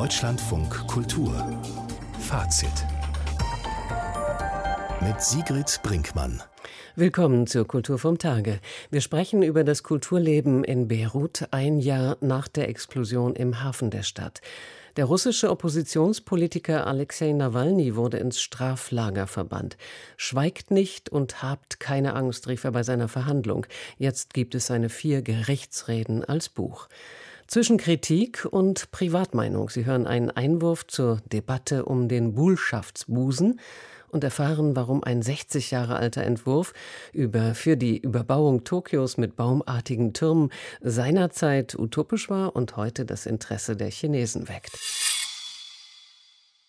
Deutschlandfunk Kultur Fazit mit Sigrid Brinkmann. Willkommen zur Kultur vom Tage. Wir sprechen über das Kulturleben in Beirut ein Jahr nach der Explosion im Hafen der Stadt. Der russische Oppositionspolitiker Alexei Nawalny wurde ins Straflager verbannt. Schweigt nicht und habt keine Angst, rief er bei seiner Verhandlung. Jetzt gibt es seine vier Gerichtsreden als Buch. Zwischen Kritik und Privatmeinung. Sie hören einen Einwurf zur Debatte um den Bullschaftsbusen und erfahren, warum ein 60 Jahre alter Entwurf über, für die Überbauung Tokios mit baumartigen Türmen seinerzeit utopisch war und heute das Interesse der Chinesen weckt.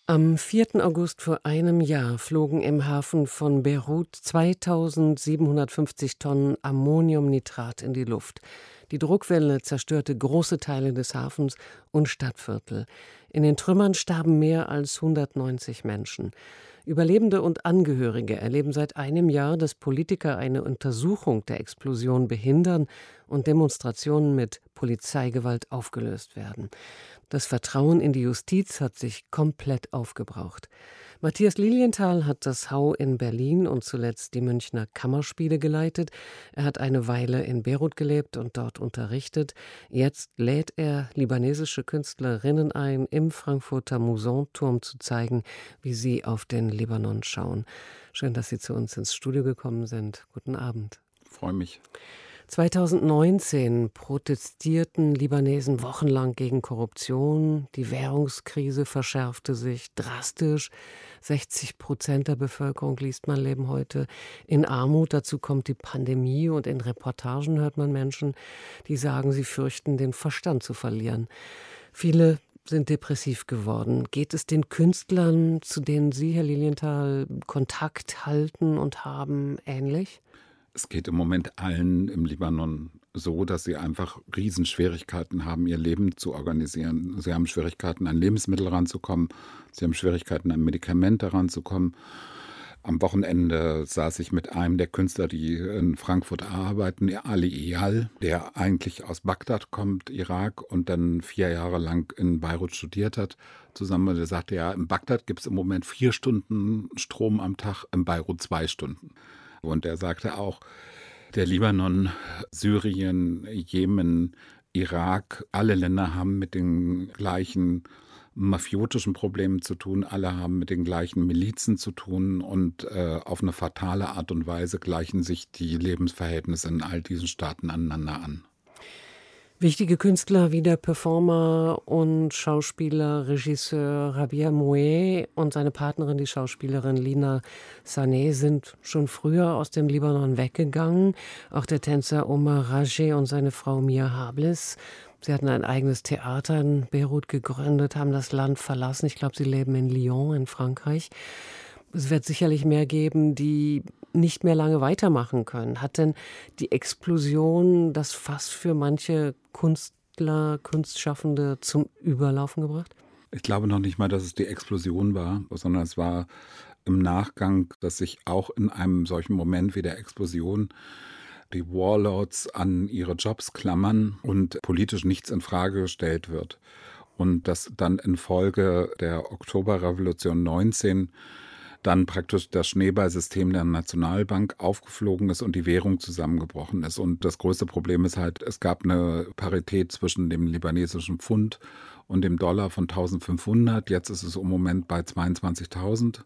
Am 4. August vor einem Jahr flogen im Hafen von Beirut 2750 Tonnen Ammoniumnitrat in die Luft. Die Druckwelle zerstörte große Teile des Hafens und Stadtviertel. In den Trümmern starben mehr als 190 Menschen. Überlebende und Angehörige erleben seit einem Jahr, dass Politiker eine Untersuchung der Explosion behindern und Demonstrationen mit Polizeigewalt aufgelöst werden. Das Vertrauen in die Justiz hat sich komplett aufgebraucht. Matthias Lilienthal hat das Hau in Berlin und zuletzt die Münchner Kammerspiele geleitet. Er hat eine Weile in Beirut gelebt und dort unterrichtet. Jetzt lädt er libanesische Künstlerinnen ein, im Frankfurter Musanturm zu zeigen, wie sie auf den Libanon schauen. Schön, dass Sie zu uns ins Studio gekommen sind. Guten Abend. Freue mich. 2019 protestierten Libanesen wochenlang gegen Korruption. Die Währungskrise verschärfte sich drastisch. 60 Prozent der Bevölkerung, liest man, leben heute in Armut. Dazu kommt die Pandemie und in Reportagen hört man Menschen, die sagen, sie fürchten, den Verstand zu verlieren. Viele sind depressiv geworden. Geht es den Künstlern, zu denen Sie, Herr Lilienthal, Kontakt halten und haben, ähnlich? Es geht im Moment allen im Libanon so, dass sie einfach Riesenschwierigkeiten haben, ihr Leben zu organisieren. Sie haben Schwierigkeiten, an Lebensmittel ranzukommen. Sie haben Schwierigkeiten, an Medikamente ranzukommen. Am Wochenende saß ich mit einem der Künstler, die in Frankfurt arbeiten, Ali Eyal, der eigentlich aus Bagdad kommt, Irak, und dann vier Jahre lang in Beirut studiert hat, zusammen. Der sagte, ja, in Bagdad gibt es im Moment vier Stunden Strom am Tag, in Beirut zwei Stunden. Und er sagte auch, der Libanon, Syrien, Jemen, Irak, alle Länder haben mit den gleichen mafiotischen Problemen zu tun, alle haben mit den gleichen Milizen zu tun und äh, auf eine fatale Art und Weise gleichen sich die Lebensverhältnisse in all diesen Staaten aneinander an. Wichtige Künstler wie der Performer und Schauspieler, Regisseur Rabia Mouet und seine Partnerin, die Schauspielerin Lina Sané, sind schon früher aus dem Libanon weggegangen. Auch der Tänzer Omar Rajeh und seine Frau Mia Hables. Sie hatten ein eigenes Theater in Beirut gegründet, haben das Land verlassen. Ich glaube, sie leben in Lyon in Frankreich. Es wird sicherlich mehr geben, die nicht mehr lange weitermachen können. Hat denn die Explosion das Fass für manche Künstler, Kunstschaffende zum Überlaufen gebracht? Ich glaube noch nicht mal, dass es die Explosion war, sondern es war im Nachgang, dass sich auch in einem solchen Moment wie der Explosion die Warlords an ihre Jobs klammern und politisch nichts in Frage gestellt wird. Und dass dann infolge der Oktoberrevolution 19 dann praktisch das Schneeballsystem der Nationalbank aufgeflogen ist und die Währung zusammengebrochen ist. Und das größte Problem ist halt, es gab eine Parität zwischen dem libanesischen Pfund und dem Dollar von 1500. Jetzt ist es im Moment bei 22.000.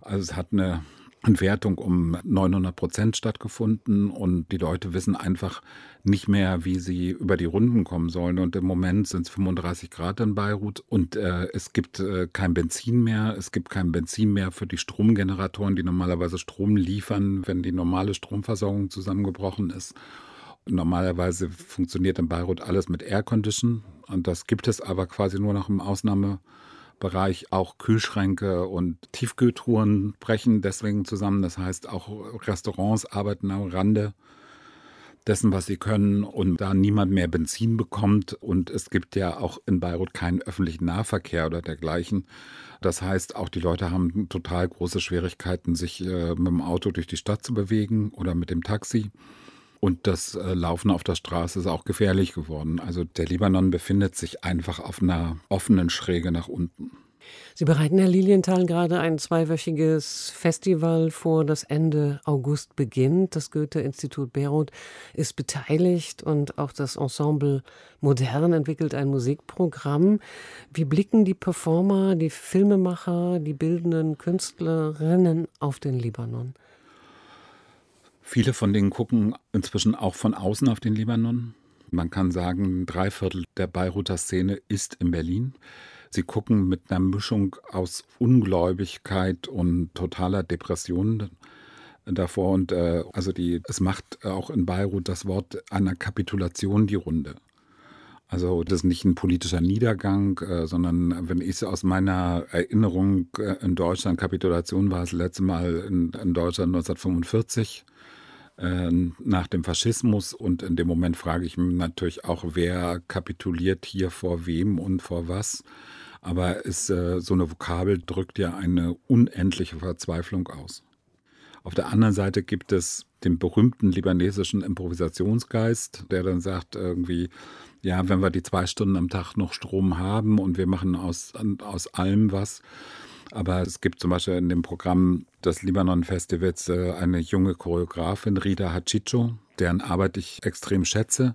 Also es hat eine Entwertung um 900 Prozent stattgefunden und die Leute wissen einfach nicht mehr, wie sie über die Runden kommen sollen. Und im Moment sind es 35 Grad in Beirut und äh, es gibt äh, kein Benzin mehr. Es gibt kein Benzin mehr für die Stromgeneratoren, die normalerweise Strom liefern, wenn die normale Stromversorgung zusammengebrochen ist. Normalerweise funktioniert in Beirut alles mit Air Condition und das gibt es aber quasi nur noch im Ausnahme Bereich auch Kühlschränke und Tiefkühltruhen brechen deswegen zusammen. Das heißt, auch Restaurants arbeiten am Rande dessen, was sie können und da niemand mehr Benzin bekommt und es gibt ja auch in Beirut keinen öffentlichen Nahverkehr oder dergleichen. Das heißt, auch die Leute haben total große Schwierigkeiten, sich äh, mit dem Auto durch die Stadt zu bewegen oder mit dem Taxi. Und das äh, Laufen auf der Straße ist auch gefährlich geworden. Also der Libanon befindet sich einfach auf einer offenen Schräge nach unten. Sie bereiten, Herr Lilienthal, gerade ein zweiwöchiges Festival vor, das Ende August beginnt. Das Goethe-Institut Beirut ist beteiligt und auch das Ensemble Modern entwickelt ein Musikprogramm. Wie blicken die Performer, die Filmemacher, die bildenden Künstlerinnen auf den Libanon? Viele von denen gucken inzwischen auch von außen auf den Libanon. Man kann sagen, drei Viertel der Beiruter Szene ist in Berlin. Sie gucken mit einer Mischung aus Ungläubigkeit und totaler Depression davor. Und äh, also die, es macht auch in Beirut das Wort einer Kapitulation die Runde. Also das ist nicht ein politischer Niedergang, äh, sondern wenn ich aus meiner Erinnerung äh, in Deutschland, Kapitulation war das letzte Mal in, in Deutschland 1945 äh, nach dem Faschismus und in dem Moment frage ich mich natürlich auch, wer kapituliert hier vor wem und vor was. Aber ist, äh, so eine Vokabel drückt ja eine unendliche Verzweiflung aus. Auf der anderen Seite gibt es den berühmten libanesischen Improvisationsgeist, der dann sagt irgendwie, ja, wenn wir die zwei Stunden am Tag noch Strom haben und wir machen aus, aus allem was, aber es gibt zum Beispiel in dem Programm des Libanon-Festivals äh, eine junge Choreografin, Rida Hachicho, deren Arbeit ich extrem schätze,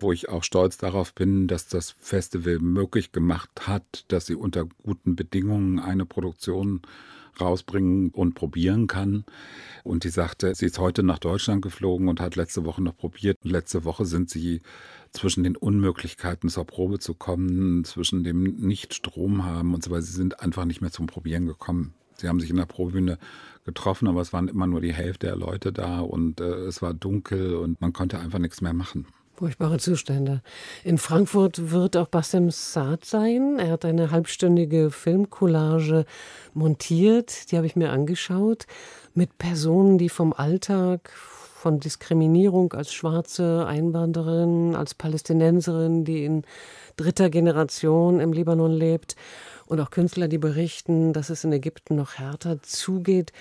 wo ich auch stolz darauf bin, dass das Festival möglich gemacht hat, dass sie unter guten Bedingungen eine Produktion rausbringen und probieren kann. Und die sagte, sie ist heute nach Deutschland geflogen und hat letzte Woche noch probiert. letzte Woche sind sie zwischen den Unmöglichkeiten zur Probe zu kommen, zwischen dem Nicht-Strom haben und so weiter. Sie sind einfach nicht mehr zum Probieren gekommen. Sie haben sich in der Probebühne getroffen, aber es waren immer nur die Hälfte der Leute da und äh, es war dunkel und man konnte einfach nichts mehr machen. Furchtbare Zustände. In Frankfurt wird auch Bassem Saad sein. Er hat eine halbstündige Filmcollage montiert, die habe ich mir angeschaut, mit Personen, die vom Alltag, von Diskriminierung als schwarze Einwanderin, als Palästinenserin, die in dritter Generation im Libanon lebt, und auch Künstler, die berichten, dass es in Ägypten noch härter zugeht,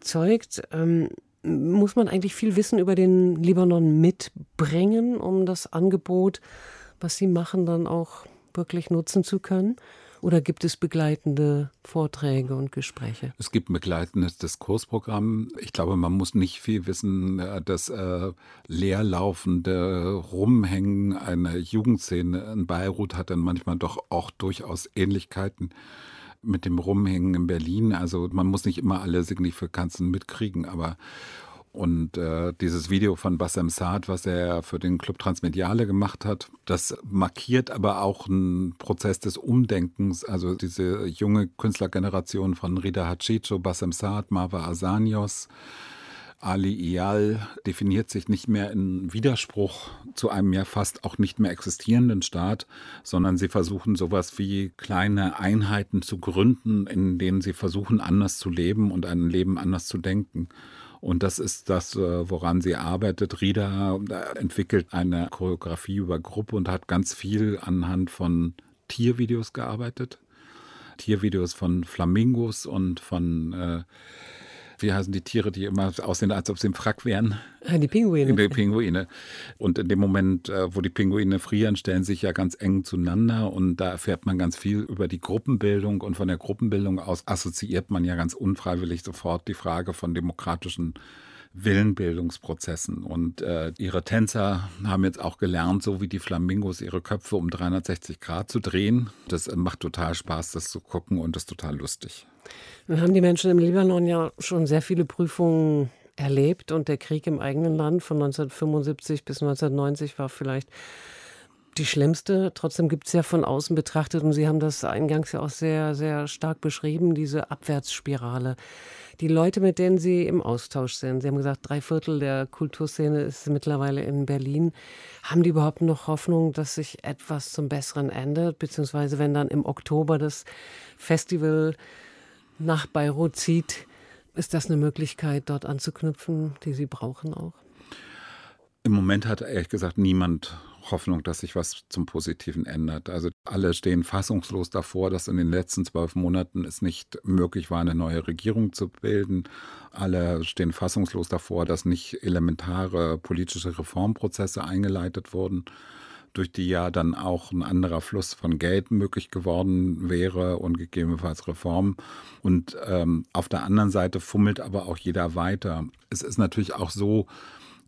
zeugt. Ähm, muss man eigentlich viel Wissen über den Libanon mitbringen, um das Angebot, was Sie machen, dann auch wirklich nutzen zu können? Oder gibt es begleitende Vorträge und Gespräche? Es gibt ein begleitendes Diskursprogramm. Ich glaube, man muss nicht viel wissen. Äh, das äh, leerlaufende Rumhängen einer Jugendszene in Beirut hat dann manchmal doch auch durchaus Ähnlichkeiten mit dem Rumhängen in Berlin. Also man muss nicht immer alle Signifikanzen mitkriegen, aber und äh, dieses Video von Bassem Saad, was er für den Club Transmediale gemacht hat, das markiert aber auch einen Prozess des Umdenkens. Also diese junge Künstlergeneration von Rida Hachicho, Bassem Saad, Marwa Asanios, Ali Iyal definiert sich nicht mehr in Widerspruch zu einem ja fast auch nicht mehr existierenden Staat, sondern sie versuchen sowas wie kleine Einheiten zu gründen, in denen sie versuchen anders zu leben und ein Leben anders zu denken. Und das ist das, äh, woran sie arbeitet. Rida äh, entwickelt eine Choreografie über Gruppe und hat ganz viel anhand von Tiervideos gearbeitet. Tiervideos von Flamingos und von äh, wie heißen die Tiere, die immer aussehen, als ob sie im Frack wären? Ah, die Pinguine. Die Pinguine. Und in dem Moment, äh, wo die Pinguine frieren, stellen sich ja ganz eng zueinander und da erfährt man ganz viel über die Gruppenbildung und von der Gruppenbildung aus assoziiert man ja ganz unfreiwillig sofort die Frage von demokratischen Willenbildungsprozessen. Und äh, ihre Tänzer haben jetzt auch gelernt, so wie die Flamingos, ihre Köpfe um 360 Grad zu drehen. Das macht total Spaß, das zu gucken und das ist total lustig. Nun haben die Menschen im Libanon ja schon sehr viele Prüfungen erlebt und der Krieg im eigenen Land von 1975 bis 1990 war vielleicht die schlimmste. Trotzdem gibt es ja von außen betrachtet, und Sie haben das eingangs ja auch sehr, sehr stark beschrieben, diese Abwärtsspirale. Die Leute, mit denen Sie im Austausch sind, Sie haben gesagt, drei Viertel der Kulturszene ist mittlerweile in Berlin. Haben die überhaupt noch Hoffnung, dass sich etwas zum Besseren ändert? Beziehungsweise, wenn dann im Oktober das Festival nach Beirut zieht, ist das eine Möglichkeit, dort anzuknüpfen, die Sie brauchen auch? Im Moment hat ehrlich gesagt niemand Hoffnung, dass sich was zum Positiven ändert. Also alle stehen fassungslos davor, dass in den letzten zwölf Monaten es nicht möglich war, eine neue Regierung zu bilden. Alle stehen fassungslos davor, dass nicht elementare politische Reformprozesse eingeleitet wurden durch die ja dann auch ein anderer Fluss von Geld möglich geworden wäre und gegebenenfalls Reformen. Und ähm, auf der anderen Seite fummelt aber auch jeder weiter. Es ist natürlich auch so,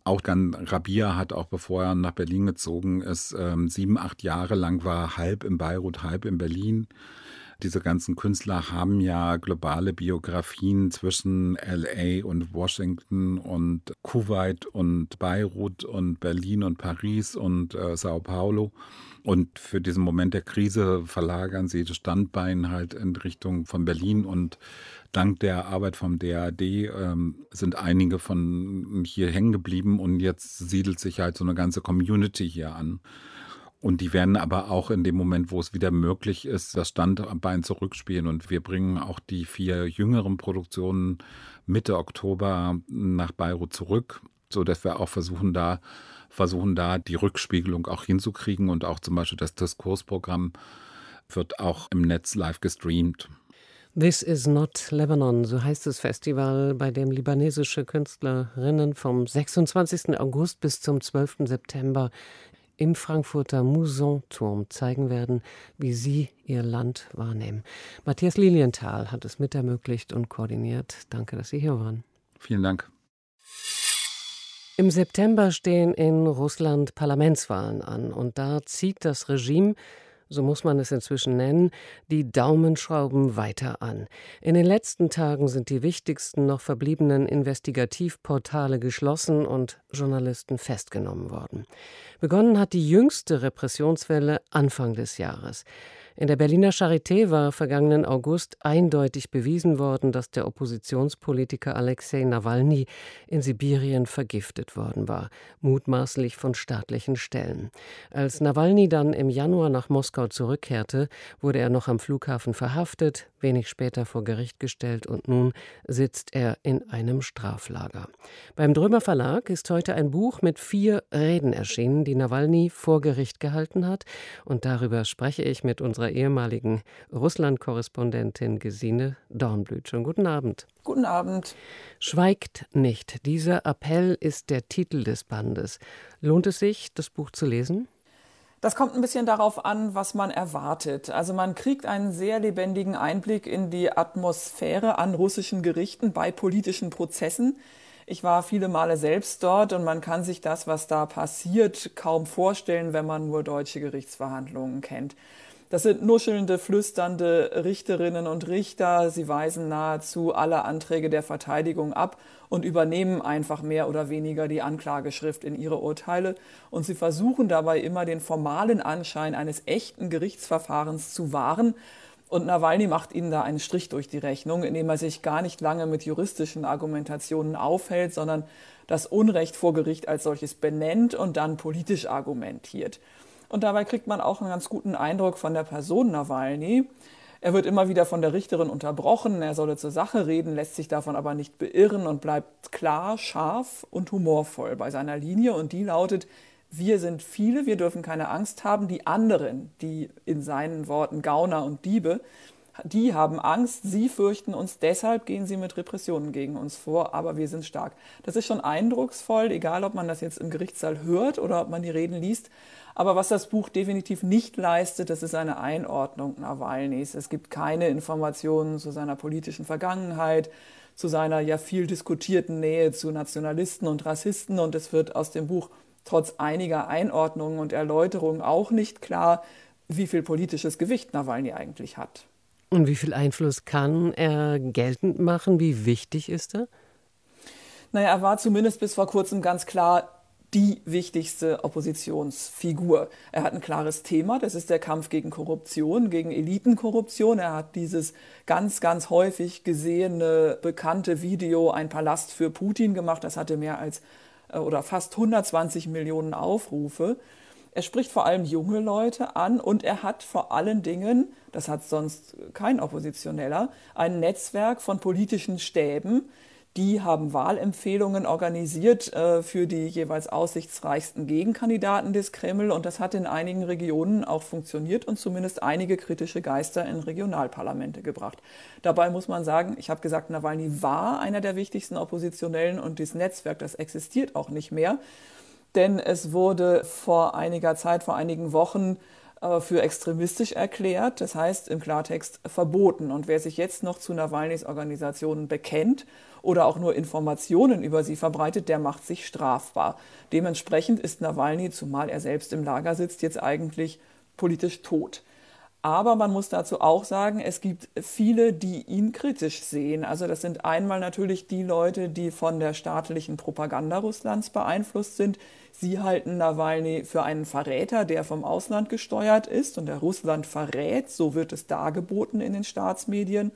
auch dann Rabia hat auch bevor er nach Berlin gezogen ist, ähm, sieben, acht Jahre lang war halb in Beirut, halb in Berlin. Diese ganzen Künstler haben ja globale Biografien zwischen LA und Washington und Kuwait und Beirut und Berlin und Paris und äh, Sao Paulo. Und für diesen Moment der Krise verlagern sie das Standbein halt in Richtung von Berlin und dank der Arbeit vom DAD ähm, sind einige von hier hängen geblieben und jetzt siedelt sich halt so eine ganze Community hier an. Und die werden aber auch in dem Moment, wo es wieder möglich ist, das Standbein zurückspielen. Und wir bringen auch die vier jüngeren Produktionen Mitte Oktober nach Beirut zurück, sodass wir auch versuchen, da versuchen da die Rückspiegelung auch hinzukriegen und auch zum Beispiel das Diskursprogramm wird auch im Netz live gestreamt. This is not Lebanon, so heißt das Festival, bei dem libanesische Künstlerinnen vom 26. August bis zum 12. September im Frankfurter Muson-Turm zeigen werden, wie sie ihr Land wahrnehmen. Matthias Lilienthal hat es mit ermöglicht und koordiniert. Danke, dass Sie hier waren. Vielen Dank. Im September stehen in Russland Parlamentswahlen an und da zieht das Regime so muss man es inzwischen nennen, die Daumenschrauben weiter an. In den letzten Tagen sind die wichtigsten noch verbliebenen Investigativportale geschlossen und Journalisten festgenommen worden. Begonnen hat die jüngste Repressionswelle Anfang des Jahres. In der Berliner Charité war vergangenen August eindeutig bewiesen worden, dass der Oppositionspolitiker Alexei Nawalny in Sibirien vergiftet worden war, mutmaßlich von staatlichen Stellen. Als Nawalny dann im Januar nach Moskau zurückkehrte, wurde er noch am Flughafen verhaftet, wenig später vor Gericht gestellt und nun sitzt er in einem Straflager. Beim Drömer Verlag ist heute ein Buch mit vier Reden erschienen, die Nawalny vor Gericht gehalten hat und darüber spreche ich mit unserer unserer ehemaligen Russland-Korrespondentin Gesine Dornblüt. Schönen guten Abend. Guten Abend. Schweigt nicht. Dieser Appell ist der Titel des Bandes. Lohnt es sich, das Buch zu lesen? Das kommt ein bisschen darauf an, was man erwartet. Also man kriegt einen sehr lebendigen Einblick in die Atmosphäre an russischen Gerichten bei politischen Prozessen. Ich war viele Male selbst dort und man kann sich das, was da passiert, kaum vorstellen, wenn man nur deutsche Gerichtsverhandlungen kennt. Das sind nuschelnde, flüsternde Richterinnen und Richter. Sie weisen nahezu alle Anträge der Verteidigung ab und übernehmen einfach mehr oder weniger die Anklageschrift in ihre Urteile. Und sie versuchen dabei immer den formalen Anschein eines echten Gerichtsverfahrens zu wahren. Und Nawalny macht ihnen da einen Strich durch die Rechnung, indem er sich gar nicht lange mit juristischen Argumentationen aufhält, sondern das Unrecht vor Gericht als solches benennt und dann politisch argumentiert. Und dabei kriegt man auch einen ganz guten Eindruck von der Person Nawalny. Er wird immer wieder von der Richterin unterbrochen, er solle zur Sache reden, lässt sich davon aber nicht beirren und bleibt klar, scharf und humorvoll bei seiner Linie. Und die lautet, wir sind viele, wir dürfen keine Angst haben. Die anderen, die in seinen Worten Gauner und Diebe, die haben Angst, sie fürchten uns, deshalb gehen sie mit Repressionen gegen uns vor, aber wir sind stark. Das ist schon eindrucksvoll, egal ob man das jetzt im Gerichtssaal hört oder ob man die Reden liest. Aber was das Buch definitiv nicht leistet, das ist eine Einordnung Nawalnys. Es gibt keine Informationen zu seiner politischen Vergangenheit, zu seiner ja viel diskutierten Nähe zu Nationalisten und Rassisten. Und es wird aus dem Buch trotz einiger Einordnungen und Erläuterungen auch nicht klar, wie viel politisches Gewicht Nawalny eigentlich hat. Und wie viel Einfluss kann er geltend machen? Wie wichtig ist er? Naja, er war zumindest bis vor kurzem ganz klar die wichtigste Oppositionsfigur. Er hat ein klares Thema, das ist der Kampf gegen Korruption, gegen Elitenkorruption. Er hat dieses ganz, ganz häufig gesehene, bekannte Video Ein Palast für Putin gemacht. Das hatte mehr als äh, oder fast 120 Millionen Aufrufe. Er spricht vor allem junge Leute an und er hat vor allen Dingen, das hat sonst kein Oppositioneller, ein Netzwerk von politischen Stäben, Die haben Wahlempfehlungen organisiert äh, für die jeweils aussichtsreichsten Gegenkandidaten des Kreml und das hat in einigen Regionen auch funktioniert und zumindest einige kritische Geister in Regionalparlamente gebracht. Dabei muss man sagen, ich habe gesagt, Nawalny war einer der wichtigsten Oppositionellen und dieses Netzwerk, das existiert auch nicht mehr, denn es wurde vor einiger Zeit, vor einigen Wochen für extremistisch erklärt, das heißt im Klartext verboten. Und wer sich jetzt noch zu Nawalnys Organisationen bekennt oder auch nur Informationen über sie verbreitet, der macht sich strafbar. Dementsprechend ist Nawalny, zumal er selbst im Lager sitzt, jetzt eigentlich politisch tot. Aber man muss dazu auch sagen, es gibt viele, die ihn kritisch sehen. Also das sind einmal natürlich die Leute, die von der staatlichen Propaganda Russlands beeinflusst sind. Sie halten Nawalny für einen Verräter, der vom Ausland gesteuert ist und der Russland verrät. So wird es dargeboten in den Staatsmedien.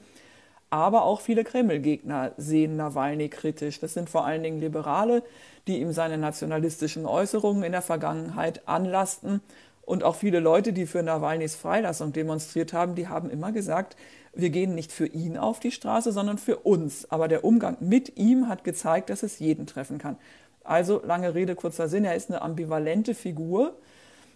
Aber auch viele Kreml-Gegner sehen Nawalny kritisch. Das sind vor allen Dingen Liberale, die ihm seine nationalistischen Äußerungen in der Vergangenheit anlasten und auch viele Leute, die für Nawalnys Freilassung demonstriert haben, die haben immer gesagt, wir gehen nicht für ihn auf die Straße, sondern für uns. Aber der Umgang mit ihm hat gezeigt, dass es jeden treffen kann. Also lange Rede, kurzer Sinn, er ist eine ambivalente Figur.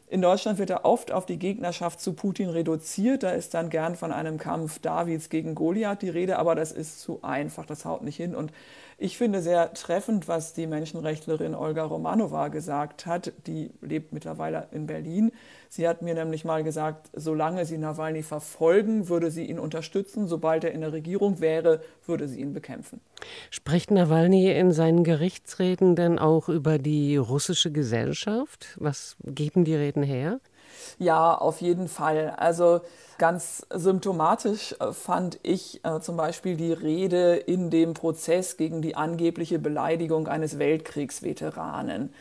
In Deutschland wird er oft auf die Gegnerschaft zu Putin reduziert. Da ist dann gern von einem Kampf Davids gegen Goliath die Rede, aber das ist zu einfach, das haut nicht hin. Und ich finde sehr treffend, was die Menschenrechtlerin Olga Romanova gesagt hat. Die lebt mittlerweile in Berlin. Sie hat mir nämlich mal gesagt, solange sie Nawalny verfolgen, würde sie ihn unterstützen. Sobald er in der Regierung wäre, würde sie ihn bekämpfen. Spricht Nawalny in seinen Gerichtsreden denn auch über die russische Gesellschaft? Was geben die Reden her? Ja, auf jeden Fall. Also ganz symptomatisch äh, fand ich äh, zum Beispiel die Rede in dem Prozess gegen die angebliche Beleidigung eines Weltkriegsveteranen.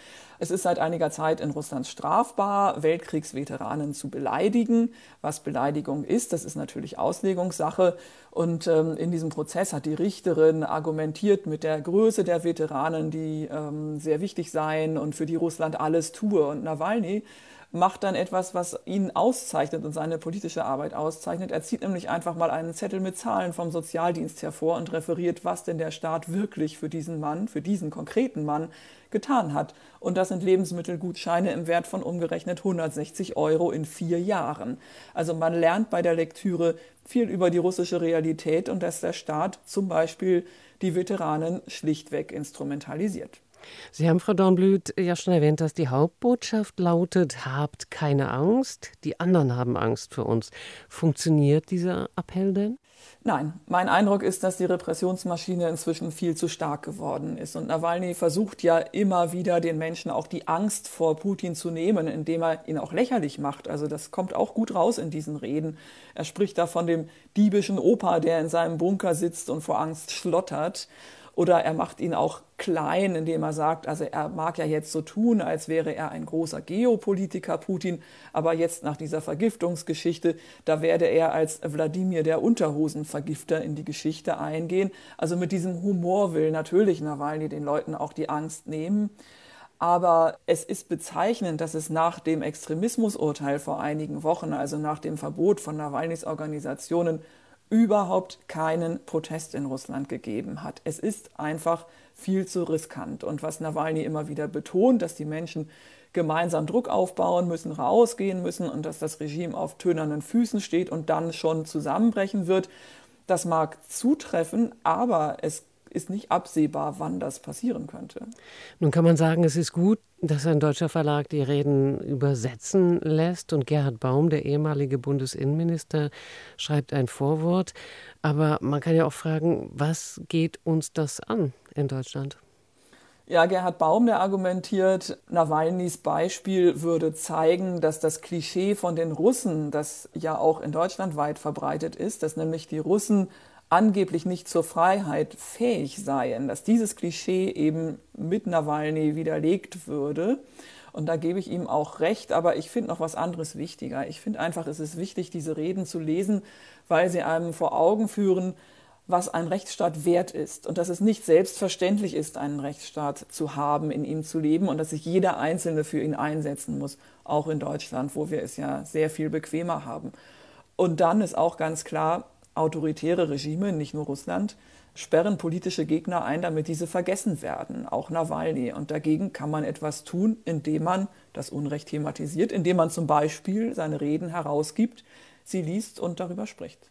Es ist seit einiger Zeit in Russland strafbar, Weltkriegsveteranen zu beleidigen. Was Beleidigung ist, das ist natürlich Auslegungssache. Und ähm, in diesem Prozess hat die Richterin argumentiert mit der Größe der Veteranen, die ähm, sehr wichtig seien und für die Russland alles tue. Und Nawalny macht dann etwas, was ihn auszeichnet und seine politische Arbeit auszeichnet. Er zieht nämlich einfach mal einen Zettel mit Zahlen vom Sozialdienst hervor und referiert, was denn der Staat wirklich für diesen Mann, für diesen konkreten Mann getan hat. Und das sind Lebensmittelgutscheine im Wert von umgerechnet 160 Euro in vier Jahren. Also man lernt bei der Lektüre viel über die russische Realität und dass der Staat zum Beispiel die Veteranen schlichtweg instrumentalisiert. Sie haben, Frau Dornblüt, ja schon erwähnt, dass die Hauptbotschaft lautet, habt keine Angst, die anderen haben Angst für uns. Funktioniert dieser Appell denn? Nein, mein Eindruck ist, dass die Repressionsmaschine inzwischen viel zu stark geworden ist. Und Nawalny versucht ja immer wieder den Menschen auch die Angst vor Putin zu nehmen, indem er ihn auch lächerlich macht. Also das kommt auch gut raus in diesen Reden. Er spricht da von dem diebischen Opa, der in seinem Bunker sitzt und vor Angst schlottert. Oder er macht ihn auch klein, indem er sagt, also er mag ja jetzt so tun, als wäre er ein großer Geopolitiker Putin, aber jetzt nach dieser Vergiftungsgeschichte, da werde er als Wladimir der Unterhosenvergifter in die Geschichte eingehen. Also mit diesem Humor will natürlich Nawalny den Leuten auch die Angst nehmen. Aber es ist bezeichnend, dass es nach dem Extremismusurteil vor einigen Wochen, also nach dem Verbot von Nawalnys Organisationen, überhaupt keinen Protest in Russland gegeben hat. Es ist einfach viel zu riskant. Und was Nawalny immer wieder betont, dass die Menschen gemeinsam Druck aufbauen müssen, rausgehen müssen und dass das Regime auf tönernen Füßen steht und dann schon zusammenbrechen wird, das mag zutreffen, aber es ist nicht absehbar, wann das passieren könnte. Nun kann man sagen, es ist gut, dass ein deutscher Verlag die Reden übersetzen lässt und Gerhard Baum, der ehemalige Bundesinnenminister, schreibt ein Vorwort. Aber man kann ja auch fragen, was geht uns das an in Deutschland? Ja, Gerhard Baum, der argumentiert, Nawalnys Beispiel würde zeigen, dass das Klischee von den Russen, das ja auch in Deutschland weit verbreitet ist, dass nämlich die Russen angeblich nicht zur Freiheit fähig seien, dass dieses Klischee eben mit Nawalny widerlegt würde. Und da gebe ich ihm auch recht, aber ich finde noch was anderes wichtiger. Ich finde einfach, es ist wichtig, diese Reden zu lesen, weil sie einem vor Augen führen, was ein Rechtsstaat wert ist und dass es nicht selbstverständlich ist, einen Rechtsstaat zu haben, in ihm zu leben und dass sich jeder Einzelne für ihn einsetzen muss, auch in Deutschland, wo wir es ja sehr viel bequemer haben. Und dann ist auch ganz klar, autoritäre Regime, nicht nur Russland, sperren politische Gegner ein, damit diese vergessen werden, auch Nawalny. Und dagegen kann man etwas tun, indem man das Unrecht thematisiert, indem man zum Beispiel seine Reden herausgibt, sie liest und darüber spricht.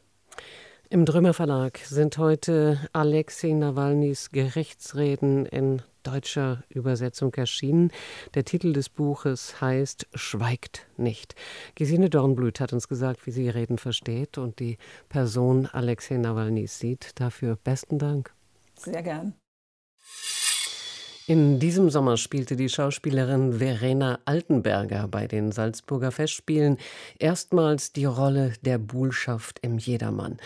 Im Drömer Verlag sind heute Alexei Nawalnys Gerichtsreden in deutscher Übersetzung erschienen. Der Titel des Buches heißt Schweigt nicht. Gesine Dornblüt hat uns gesagt, wie sie Reden versteht und die Person Alexei Nawalnys sieht. Dafür besten Dank. Sehr gern. In diesem Sommer spielte die Schauspielerin Verena Altenberger bei den Salzburger Festspielen erstmals die Rolle der Buhlschaft im Jedermann.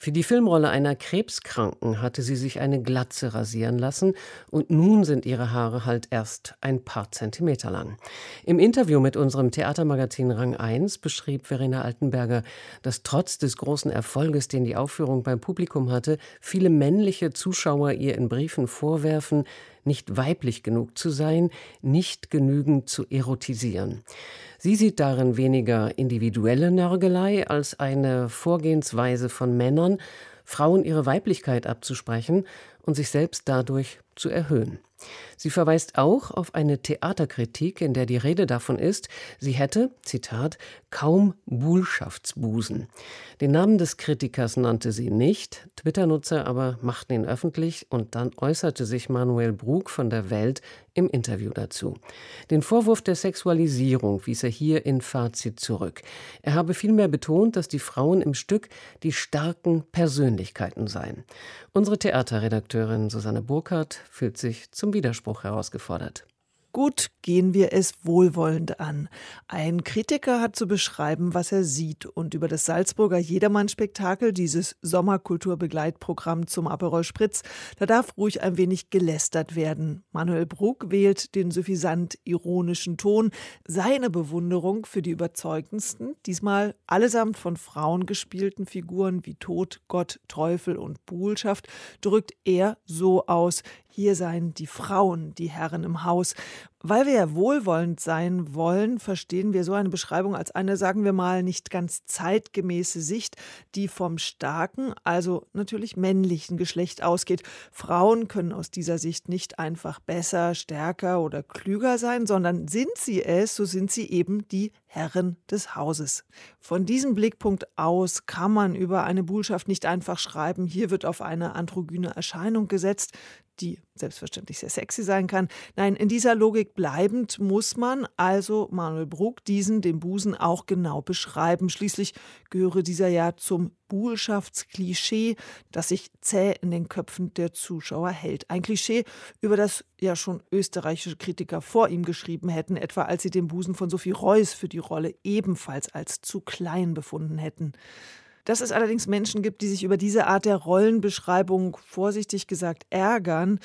Für die Filmrolle einer Krebskranken hatte sie sich eine Glatze rasieren lassen und nun sind ihre Haare halt erst ein paar Zentimeter lang. Im Interview mit unserem Theatermagazin Rang 1 beschrieb Verena Altenberger, dass trotz des großen Erfolges, den die Aufführung beim Publikum hatte, viele männliche Zuschauer ihr in Briefen vorwerfen, nicht weiblich genug zu sein, nicht genügend zu erotisieren. Sie sieht darin weniger individuelle Nörgelei als eine Vorgehensweise von Männern, Frauen ihre Weiblichkeit abzusprechen und sich selbst dadurch zu erhöhen. Sie verweist auch auf eine Theaterkritik, in der die Rede davon ist, sie hätte, Zitat, kaum Buhlschaftsbusen. Den Namen des Kritikers nannte sie nicht, Twitter-Nutzer aber machten ihn öffentlich und dann äußerte sich Manuel Brug von der Welt im Interview dazu. Den Vorwurf der Sexualisierung wies er hier in Fazit zurück. Er habe vielmehr betont, dass die Frauen im Stück die starken Persönlichkeiten seien. Unsere Theaterredakteurin Susanne Burkhardt fühlt sich zum Widerspruch herausgefordert. Gut gehen wir es wohlwollend an. Ein Kritiker hat zu beschreiben, was er sieht und über das Salzburger Jedermann-Spektakel, dieses Sommerkulturbegleitprogramm zum Aperol Spritz, da darf ruhig ein wenig gelästert werden. Manuel Bruck wählt den suffisant ironischen Ton. Seine Bewunderung für die überzeugendsten, diesmal allesamt von Frauen gespielten Figuren wie Tod, Gott, Teufel und Buhlschaft, drückt er so aus. Hier seien die Frauen die Herren im Haus. Weil wir ja wohlwollend sein wollen, verstehen wir so eine Beschreibung als eine, sagen wir mal, nicht ganz zeitgemäße Sicht, die vom starken, also natürlich männlichen Geschlecht ausgeht. Frauen können aus dieser Sicht nicht einfach besser, stärker oder klüger sein, sondern sind sie es, so sind sie eben die Herren des Hauses. Von diesem Blickpunkt aus kann man über eine Buhlschaft nicht einfach schreiben, hier wird auf eine androgyne Erscheinung gesetzt, die selbstverständlich sehr sexy sein kann. Nein, in dieser Logik bleibend muss man also Manuel Bruck diesen, den Busen, auch genau beschreiben. Schließlich gehöre dieser ja zum Buhlschaftsklischee, das sich zäh in den Köpfen der Zuschauer hält. Ein Klischee, über das ja schon österreichische Kritiker vor ihm geschrieben hätten, etwa als sie den Busen von Sophie Reuss für die Rolle ebenfalls als zu klein befunden hätten. Dass es allerdings Menschen gibt, die sich über diese Art der Rollenbeschreibung vorsichtig gesagt ärgern,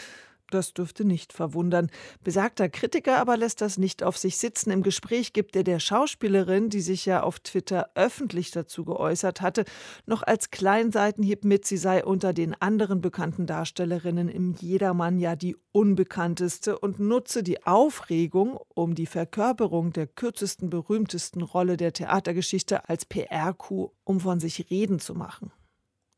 das dürfte nicht verwundern. Besagter Kritiker aber lässt das nicht auf sich sitzen. Im Gespräch gibt er der Schauspielerin, die sich ja auf Twitter öffentlich dazu geäußert hatte, noch als Kleinseitenhieb mit, sie sei unter den anderen bekannten Darstellerinnen im Jedermann ja die unbekannteste und nutze die Aufregung um die Verkörperung der kürzesten, berühmtesten Rolle der Theatergeschichte als PR-Coup, um von sich reden zu machen.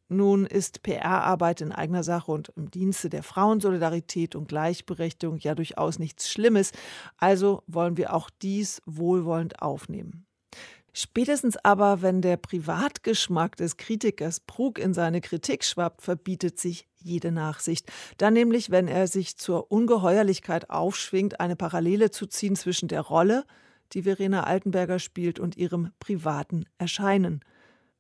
Nun ist PR-Arbeit in eigener Sache und im Dienste der Frauensolidarität und Gleichberechtigung ja durchaus nichts Schlimmes, also wollen wir auch dies wohlwollend aufnehmen. Spätestens aber, wenn der Privatgeschmack des Kritikers Prug in seine Kritik schwappt, verbietet sich jede Nachsicht. Dann nämlich, wenn er sich zur Ungeheuerlichkeit aufschwingt, eine Parallele zu ziehen zwischen der Rolle, die Verena Altenberger spielt, und ihrem privaten Erscheinen.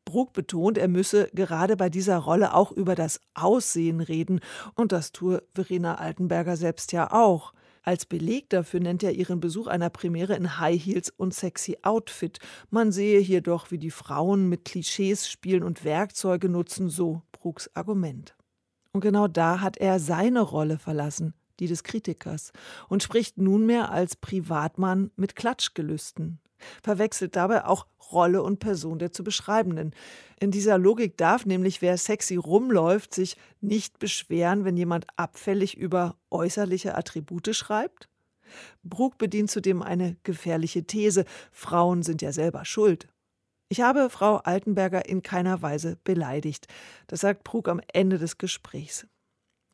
Brug betont, er müsse gerade bei dieser Rolle auch über das Aussehen reden, und das tue Verena Altenberger selbst ja auch. Als Beleg dafür nennt er ihren Besuch einer Premiere in High Heels und sexy Outfit. Man sehe hier doch, wie die Frauen mit Klischees spielen und Werkzeuge nutzen, so Brugs Argument. Und genau da hat er seine Rolle verlassen, die des Kritikers, und spricht nunmehr als Privatmann mit Klatschgelüsten verwechselt dabei auch Rolle und Person der zu beschreibenden. In dieser Logik darf nämlich wer sexy rumläuft, sich nicht beschweren, wenn jemand abfällig über äußerliche Attribute schreibt? Brug bedient zudem eine gefährliche These, Frauen sind ja selber schuld. Ich habe Frau Altenberger in keiner Weise beleidigt. Das sagt Brug am Ende des Gesprächs.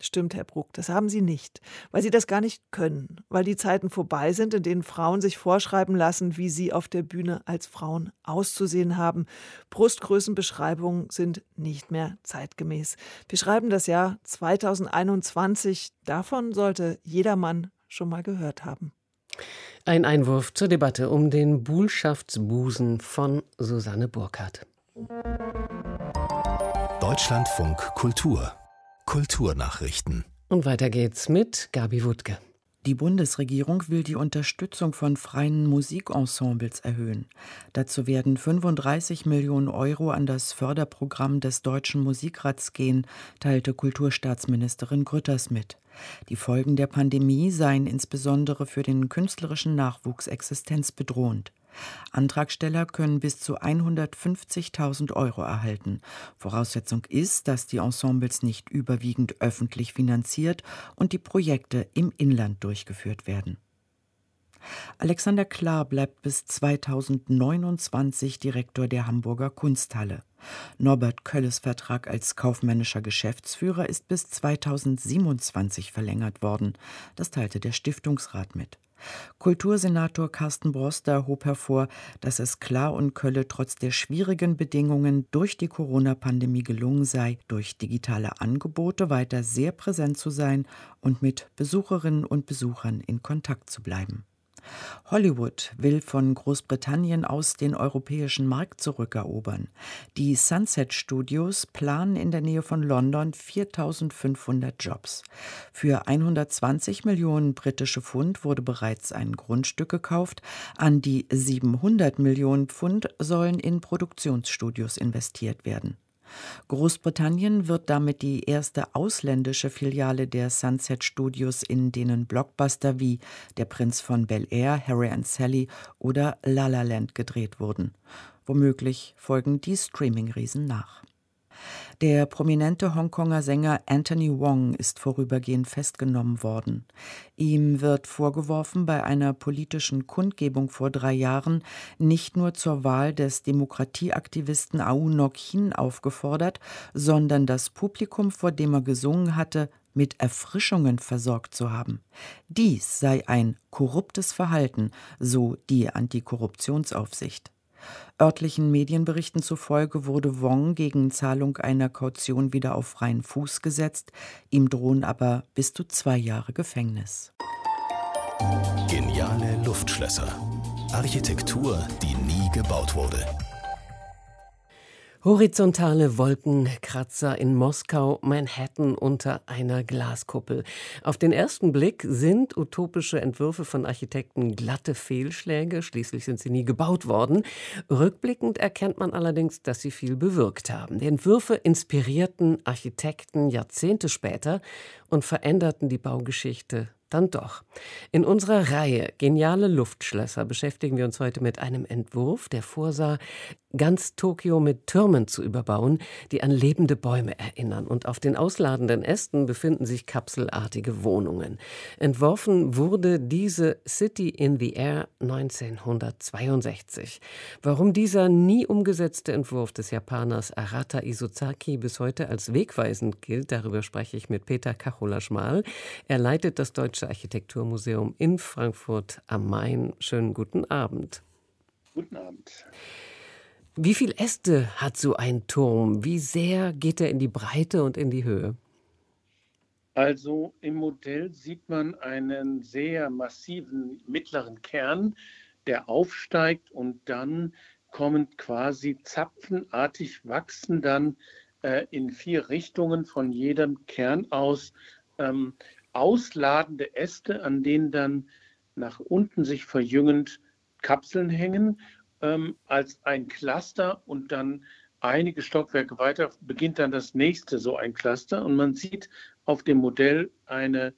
Stimmt, Herr Bruck, das haben sie nicht, weil sie das gar nicht können, weil die Zeiten vorbei sind, in denen Frauen sich vorschreiben lassen, wie sie auf der Bühne als Frauen auszusehen haben. Brustgrößenbeschreibungen sind nicht mehr zeitgemäß. Wir schreiben das Jahr 2021, davon sollte jedermann schon mal gehört haben. Ein Einwurf zur Debatte um den Buhlschaftsbusen von Susanne Burkhardt. Deutschlandfunk Kultur Kulturnachrichten. Und weiter geht's mit Gabi Wuttke. Die Bundesregierung will die Unterstützung von freien Musikensembles erhöhen. Dazu werden 35 Millionen Euro an das Förderprogramm des Deutschen Musikrats gehen, teilte Kulturstaatsministerin Grütters mit. Die Folgen der Pandemie seien insbesondere für den künstlerischen Nachwuchs existenzbedrohend. Antragsteller können bis zu 150.000 Euro erhalten. Voraussetzung ist, dass die Ensembles nicht überwiegend öffentlich finanziert und die Projekte im Inland durchgeführt werden. Alexander Klar bleibt bis 2029 Direktor der Hamburger Kunsthalle. Norbert Kölles Vertrag als kaufmännischer Geschäftsführer ist bis 2027 verlängert worden. Das teilte der Stiftungsrat mit. Kultursenator Carsten Broster hob hervor, dass es Klar und Kölle trotz der schwierigen Bedingungen durch die Corona-Pandemie gelungen sei, durch digitale Angebote weiter sehr präsent zu sein und mit Besucherinnen und Besuchern in Kontakt zu bleiben. Hollywood will von Großbritannien aus den europäischen Markt zurückerobern. Die Sunset Studios planen in der Nähe von London 4500 Jobs. Für 120 Millionen britische Pfund wurde bereits ein Grundstück gekauft. An die 700 Millionen Pfund sollen in Produktionsstudios investiert werden. Großbritannien wird damit die erste ausländische Filiale der Sunset Studios, in denen Blockbuster wie Der Prinz von Bel Air, Harry and Sally oder La La Land gedreht wurden. Womöglich folgen die Streaming-Riesen nach. Der prominente Hongkonger Sänger Anthony Wong ist vorübergehend festgenommen worden. Ihm wird vorgeworfen, bei einer politischen Kundgebung vor drei Jahren nicht nur zur Wahl des Demokratieaktivisten Aung Nok Hin aufgefordert, sondern das Publikum, vor dem er gesungen hatte, mit Erfrischungen versorgt zu haben. Dies sei ein korruptes Verhalten, so die Antikorruptionsaufsicht. Örtlichen Medienberichten zufolge wurde Wong gegen Zahlung einer Kaution wieder auf freien Fuß gesetzt. Ihm drohen aber bis zu zwei Jahre Gefängnis. Geniale Luftschlösser. Architektur, die nie gebaut wurde. Horizontale Wolkenkratzer in Moskau, Manhattan unter einer Glaskuppel. Auf den ersten Blick sind utopische Entwürfe von Architekten glatte Fehlschläge, schließlich sind sie nie gebaut worden. Rückblickend erkennt man allerdings, dass sie viel bewirkt haben. Die Entwürfe inspirierten Architekten Jahrzehnte später und veränderten die Baugeschichte dann doch. In unserer Reihe Geniale Luftschlösser beschäftigen wir uns heute mit einem Entwurf, der vorsah, ganz Tokio mit Türmen zu überbauen, die an lebende Bäume erinnern. Und auf den ausladenden Ästen befinden sich kapselartige Wohnungen. Entworfen wurde diese City in the Air 1962. Warum dieser nie umgesetzte Entwurf des Japaners Arata Isozaki bis heute als wegweisend gilt, darüber spreche ich mit Peter Kachula-Schmal. Er leitet das Deutsche Architekturmuseum in Frankfurt am Main. Schönen guten Abend. Guten Abend. Wie viele Äste hat so ein Turm? Wie sehr geht er in die Breite und in die Höhe? Also im Modell sieht man einen sehr massiven mittleren Kern, der aufsteigt und dann kommen quasi zapfenartig wachsen dann äh, in vier Richtungen von jedem Kern aus ähm, ausladende Äste, an denen dann nach unten sich verjüngend Kapseln hängen ähm, als ein Cluster und dann einige Stockwerke weiter beginnt dann das nächste so ein Cluster und man sieht auf dem Modell eine,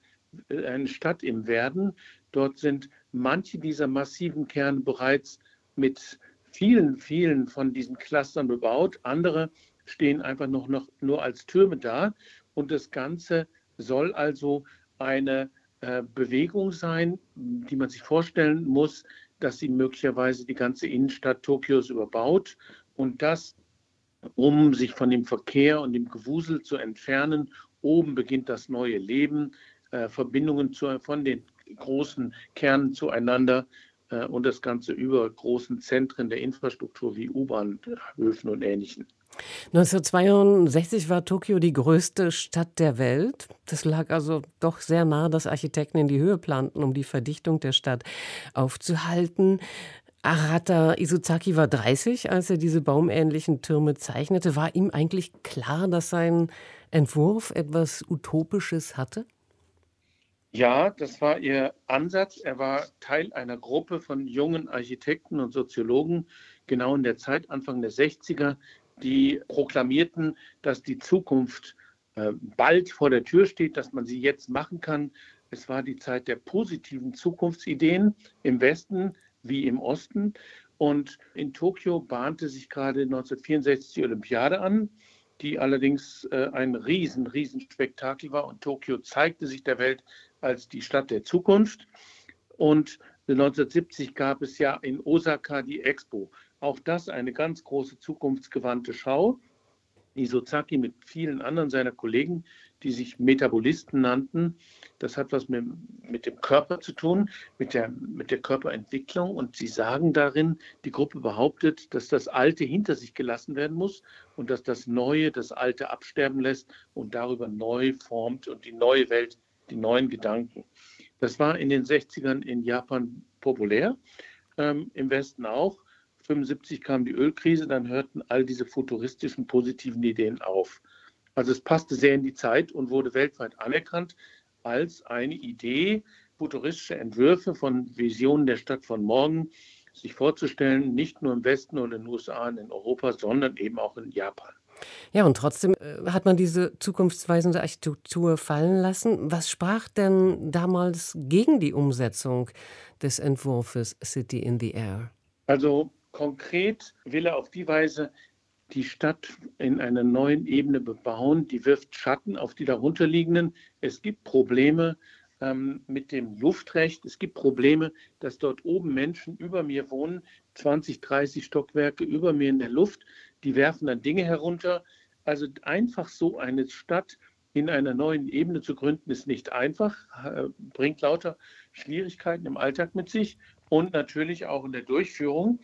äh, eine Stadt im Werden. Dort sind manche dieser massiven Kerne bereits mit vielen, vielen von diesen Clustern bebaut. Andere stehen einfach noch, noch nur als Türme da. Und das Ganze soll also eine äh, Bewegung sein, die man sich vorstellen muss, dass sie möglicherweise die ganze Innenstadt Tokios überbaut und das, um sich von dem Verkehr und dem Gewusel zu entfernen oben beginnt das neue Leben, äh, Verbindungen zu, von den großen Kernen zueinander äh, und das Ganze über großen Zentren der Infrastruktur wie U-Bahnhöfen und Ähnlichem. 1962 war Tokio die größte Stadt der Welt. Das lag also doch sehr nah, dass Architekten in die Höhe planten, um die Verdichtung der Stadt aufzuhalten. Arata Isuzaki war 30, als er diese baumähnlichen Türme zeichnete. War ihm eigentlich klar, dass sein Entwurf etwas Utopisches hatte? Ja, das war ihr Ansatz. Er war Teil einer Gruppe von jungen Architekten und Soziologen, genau in der Zeit, Anfang der 60er, die proklamierten, dass die Zukunft äh, bald vor der Tür steht, dass man sie jetzt machen kann. Es war die Zeit der positiven Zukunftsideen im Westen wie im Osten. Und in Tokio bahnte sich gerade 1964 die Olympiade an die allerdings äh, ein riesen, riesen Spektakel war. Und Tokio zeigte sich der Welt als die Stadt der Zukunft. Und 1970 gab es ja in Osaka die Expo. Auch das eine ganz große zukunftsgewandte Schau. Isozaki mit vielen anderen seiner Kollegen, die sich Metabolisten nannten. Das hat was mit, mit dem Körper zu tun, mit der, mit der Körperentwicklung. Und sie sagen darin, die Gruppe behauptet, dass das Alte hinter sich gelassen werden muss und dass das Neue das Alte absterben lässt und darüber neu formt und die neue Welt, die neuen Gedanken. Das war in den 60ern in Japan populär, ähm, im Westen auch. 1975 kam die Ölkrise, dann hörten all diese futuristischen, positiven Ideen auf. Also es passte sehr in die Zeit und wurde weltweit anerkannt als eine Idee, futuristische Entwürfe von Visionen der Stadt von morgen sich vorzustellen, nicht nur im Westen oder in den USA und in Europa, sondern eben auch in Japan. Ja, und trotzdem äh, hat man diese zukunftsweisende Architektur fallen lassen. Was sprach denn damals gegen die Umsetzung des Entwurfs City in the Air? Also Konkret will er auf die Weise die Stadt in einer neuen Ebene bebauen. Die wirft Schatten auf die darunterliegenden. Es gibt Probleme ähm, mit dem Luftrecht. Es gibt Probleme, dass dort oben Menschen über mir wohnen, 20, 30 Stockwerke über mir in der Luft. Die werfen dann Dinge herunter. Also einfach so eine Stadt in einer neuen Ebene zu gründen, ist nicht einfach, äh, bringt lauter Schwierigkeiten im Alltag mit sich und natürlich auch in der Durchführung.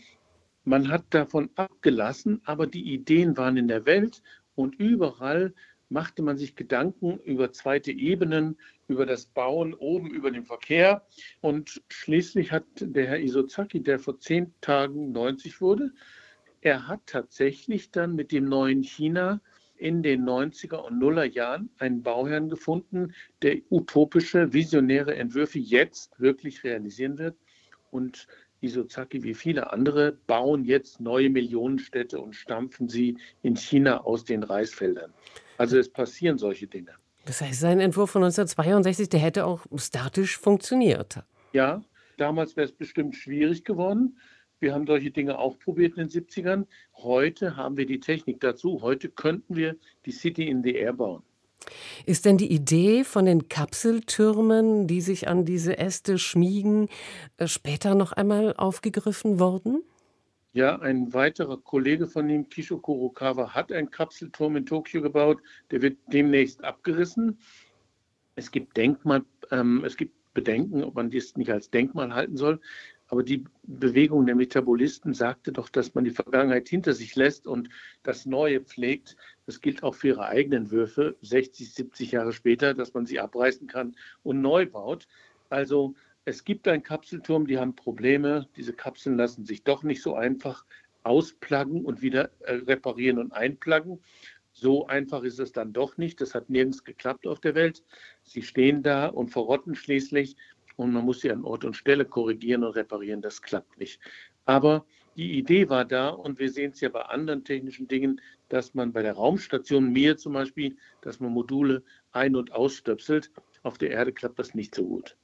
Man hat davon abgelassen, aber die Ideen waren in der Welt und überall machte man sich Gedanken über zweite Ebenen, über das Bauen oben, über den Verkehr. Und schließlich hat der Herr Isozaki, der vor zehn Tagen 90 wurde, er hat tatsächlich dann mit dem neuen China in den 90er und Nuller Jahren einen Bauherrn gefunden, der utopische, visionäre Entwürfe jetzt wirklich realisieren wird. Und Isozaki wie viele andere bauen jetzt neue Millionenstädte und stampfen sie in China aus den Reisfeldern. Also es passieren solche Dinge. Das heißt, sein Entwurf von 1962, der hätte auch statisch funktioniert. Ja, damals wäre es bestimmt schwierig geworden. Wir haben solche Dinge auch probiert in den 70ern. Heute haben wir die Technik dazu. Heute könnten wir die City in the Air bauen. Ist denn die Idee von den Kapseltürmen, die sich an diese Äste schmiegen, äh, später noch einmal aufgegriffen worden? Ja, ein weiterer Kollege von ihm, Kisho Kurokawa, hat einen Kapselturm in Tokio gebaut. Der wird demnächst abgerissen. Es gibt Denkmal, ähm, es gibt Bedenken, ob man dies nicht als Denkmal halten soll. Aber die Bewegung der Metabolisten sagte doch, dass man die Vergangenheit hinter sich lässt und das Neue pflegt. Das gilt auch für ihre eigenen Würfe, 60, 70 Jahre später, dass man sie abreißen kann und neu baut. Also es gibt einen Kapselturm, die haben Probleme. Diese Kapseln lassen sich doch nicht so einfach auspluggen und wieder äh, reparieren und einpluggen. So einfach ist es dann doch nicht. Das hat nirgends geklappt auf der Welt. Sie stehen da und verrotten schließlich und man muss sie an Ort und Stelle korrigieren und reparieren. Das klappt nicht. Aber die Idee war da und wir sehen es ja bei anderen technischen Dingen, dass man bei der Raumstation Mir zum Beispiel, dass man Module ein- und ausstöpselt. Auf der Erde klappt das nicht so gut.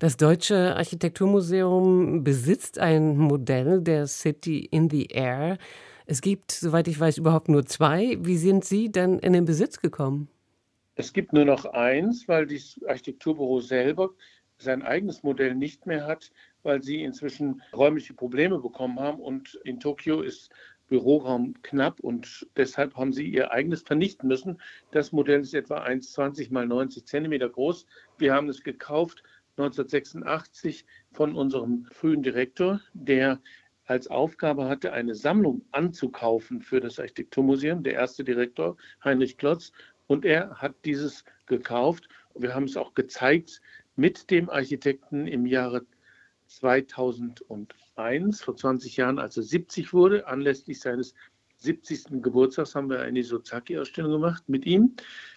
Das Deutsche Architekturmuseum besitzt ein Modell der City in the Air. Es gibt, soweit ich weiß, überhaupt nur zwei. Wie sind Sie denn in den Besitz gekommen? Es gibt nur noch eins, weil das Architekturbüro selber sein eigenes Modell nicht mehr hat, weil sie inzwischen räumliche Probleme bekommen haben. Und in Tokio ist Büroraum knapp und deshalb haben sie ihr eigenes vernichten müssen. Das Modell ist etwa 1,20 mal 90 Zentimeter groß. Wir haben es gekauft 1986 von unserem frühen Direktor, der als Aufgabe hatte, eine Sammlung anzukaufen für das Architekturmuseum, der erste Direktor, Heinrich Klotz. Und er hat dieses gekauft. Wir haben es auch gezeigt mit dem Architekten im Jahre 2001, vor 20 Jahren, als er 70 wurde, anlässlich seines 70. Geburtstags haben wir eine Sozaki-Ausstellung gemacht mit ihm.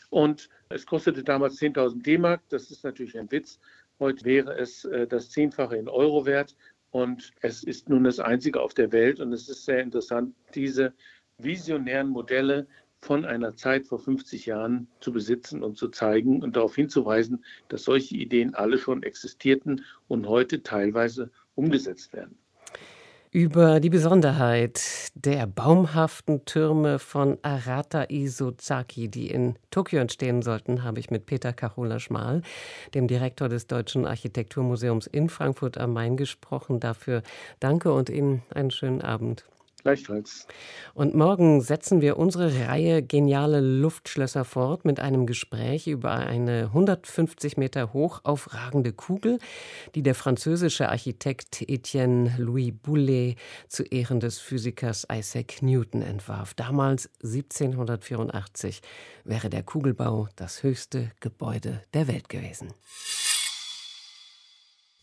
Und es kostete damals 10.000 D-Mark. Das ist natürlich ein Witz. Heute wäre es äh, das Zehnfache in Euro wert. Und es ist nun das einzige auf der Welt. Und es ist sehr interessant, diese visionären Modelle von einer Zeit vor 50 Jahren zu besitzen und zu zeigen und darauf hinzuweisen, dass solche Ideen alle schon existierten und heute teilweise umgesetzt werden. Über die Besonderheit der baumhaften Türme von Arata Isozaki, die in Tokio entstehen sollten, habe ich mit Peter Karola Schmal, dem Direktor des Deutschen Architekturmuseums in Frankfurt am Main, gesprochen. Dafür danke und Ihnen einen schönen Abend. Gleichfalls. Und morgen setzen wir unsere Reihe Geniale Luftschlösser fort mit einem Gespräch über eine 150 Meter hoch aufragende Kugel, die der französische Architekt Etienne Louis Boulet zu Ehren des Physikers Isaac Newton entwarf. Damals 1784 wäre der Kugelbau das höchste Gebäude der Welt gewesen.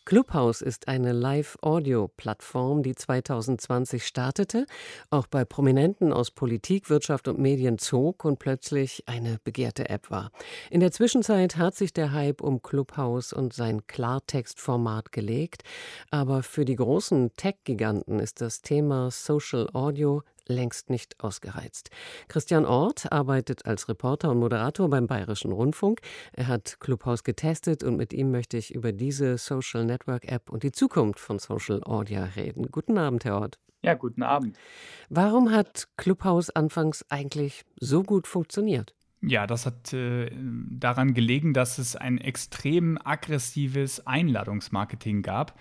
Clubhouse ist eine Live-Audio-Plattform, die 2020 startete, auch bei Prominenten aus Politik, Wirtschaft und Medien zog und plötzlich eine begehrte App war. In der Zwischenzeit hat sich der Hype um Clubhouse und sein Klartextformat gelegt, aber für die großen Tech-Giganten ist das Thema Social Audio längst nicht ausgereizt. Christian Ort arbeitet als Reporter und Moderator beim Bayerischen Rundfunk. Er hat Clubhouse getestet und mit ihm möchte ich über diese Social Network App und die Zukunft von Social Audio reden. Guten Abend, Herr Ort. Ja, guten Abend. Warum hat Clubhouse anfangs eigentlich so gut funktioniert? Ja, das hat äh, daran gelegen, dass es ein extrem aggressives Einladungsmarketing gab.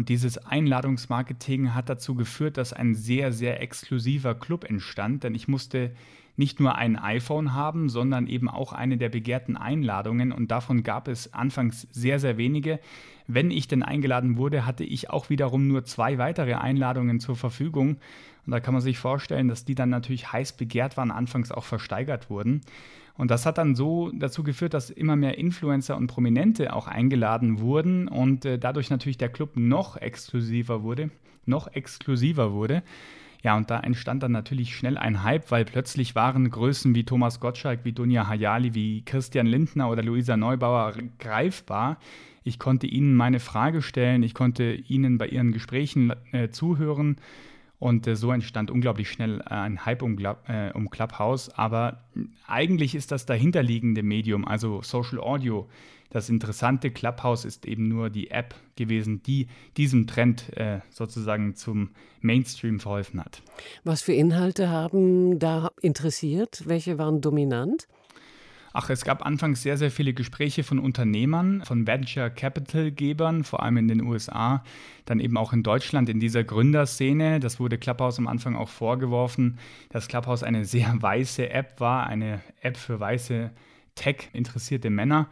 Und dieses Einladungsmarketing hat dazu geführt, dass ein sehr, sehr exklusiver Club entstand, denn ich musste nicht nur ein iPhone haben, sondern eben auch eine der begehrten Einladungen und davon gab es anfangs sehr, sehr wenige. Wenn ich denn eingeladen wurde, hatte ich auch wiederum nur zwei weitere Einladungen zur Verfügung und da kann man sich vorstellen, dass die dann natürlich heiß begehrt waren, anfangs auch versteigert wurden. Und das hat dann so dazu geführt, dass immer mehr Influencer und Prominente auch eingeladen wurden und äh, dadurch natürlich der Club noch exklusiver wurde, noch exklusiver wurde. Ja, und da entstand dann natürlich schnell ein Hype, weil plötzlich waren Größen wie Thomas Gottschalk, wie Dunja Hayali, wie Christian Lindner oder Luisa Neubauer greifbar. Ich konnte ihnen meine Frage stellen, ich konnte ihnen bei ihren Gesprächen äh, zuhören und äh, so entstand unglaublich schnell äh, ein Hype um, äh, um, Clubhouse. Aber eigentlich ist das dahinterliegende Medium, also Social Audio, das interessante Clubhouse ist eben nur die App gewesen, die diesem Trend äh, sozusagen zum Mainstream verholfen hat. Was für Inhalte haben da interessiert? Welche waren dominant? Ach, es gab anfangs sehr, sehr viele Gespräche von Unternehmern, von Venture Capital Gebern, vor allem in den USA, dann eben auch in Deutschland in dieser Gründerszene. Das wurde Clubhouse am Anfang auch vorgeworfen, dass Clubhouse eine sehr weiße App war, eine App für weiße Tech-interessierte Männer.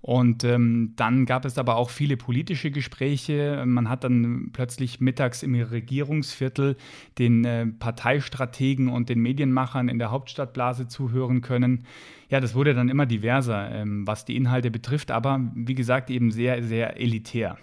Und ähm, dann gab es aber auch viele politische Gespräche. Man hat dann plötzlich mittags im Regierungsviertel den äh, Parteistrategen und den Medienmachern in der Hauptstadtblase zuhören können. Ja, das wurde dann immer diverser, ähm, was die Inhalte betrifft, aber wie gesagt eben sehr, sehr elitär.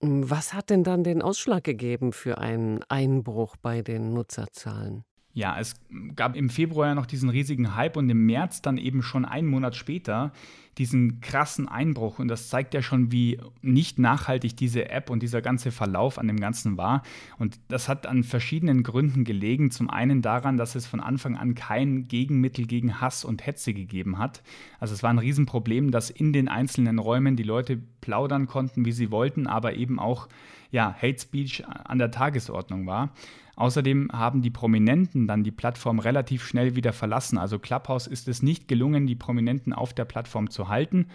Was hat denn dann den Ausschlag gegeben für einen Einbruch bei den Nutzerzahlen? Ja, es gab im Februar noch diesen riesigen Hype und im März dann eben schon einen Monat später diesen krassen Einbruch. Und das zeigt ja schon, wie nicht nachhaltig diese App und dieser ganze Verlauf an dem Ganzen war. Und das hat an verschiedenen Gründen gelegen. Zum einen daran, dass es von Anfang an kein Gegenmittel gegen Hass und Hetze gegeben hat. Also es war ein Riesenproblem, dass in den einzelnen Räumen die Leute plaudern konnten, wie sie wollten, aber eben auch ja, Hate Speech an der Tagesordnung war. Außerdem haben die Prominenten dann die Plattform relativ schnell wieder verlassen. Also Clubhouse ist es nicht gelungen, die Prominenten auf der Plattform zu halten.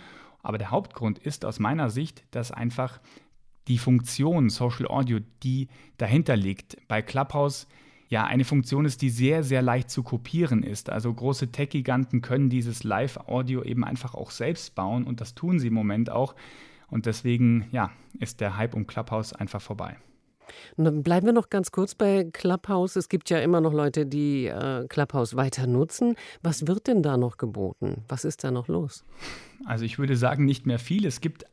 Aber der Hauptgrund ist aus meiner Sicht, dass einfach die Funktion Social Audio, die dahinter liegt, bei Clubhouse ja eine Funktion ist, die sehr, sehr leicht zu kopieren ist. Also große Tech-Giganten können dieses Live-Audio eben einfach auch selbst bauen und das tun sie im Moment auch. Und deswegen, ja, ist der Hype um Clubhouse einfach vorbei. Und dann bleiben wir noch ganz kurz bei Clubhouse. Es gibt ja immer noch Leute, die äh, Clubhouse weiter nutzen. Was wird denn da noch geboten? Was ist da noch los? Also ich würde sagen, nicht mehr viel. Es gibt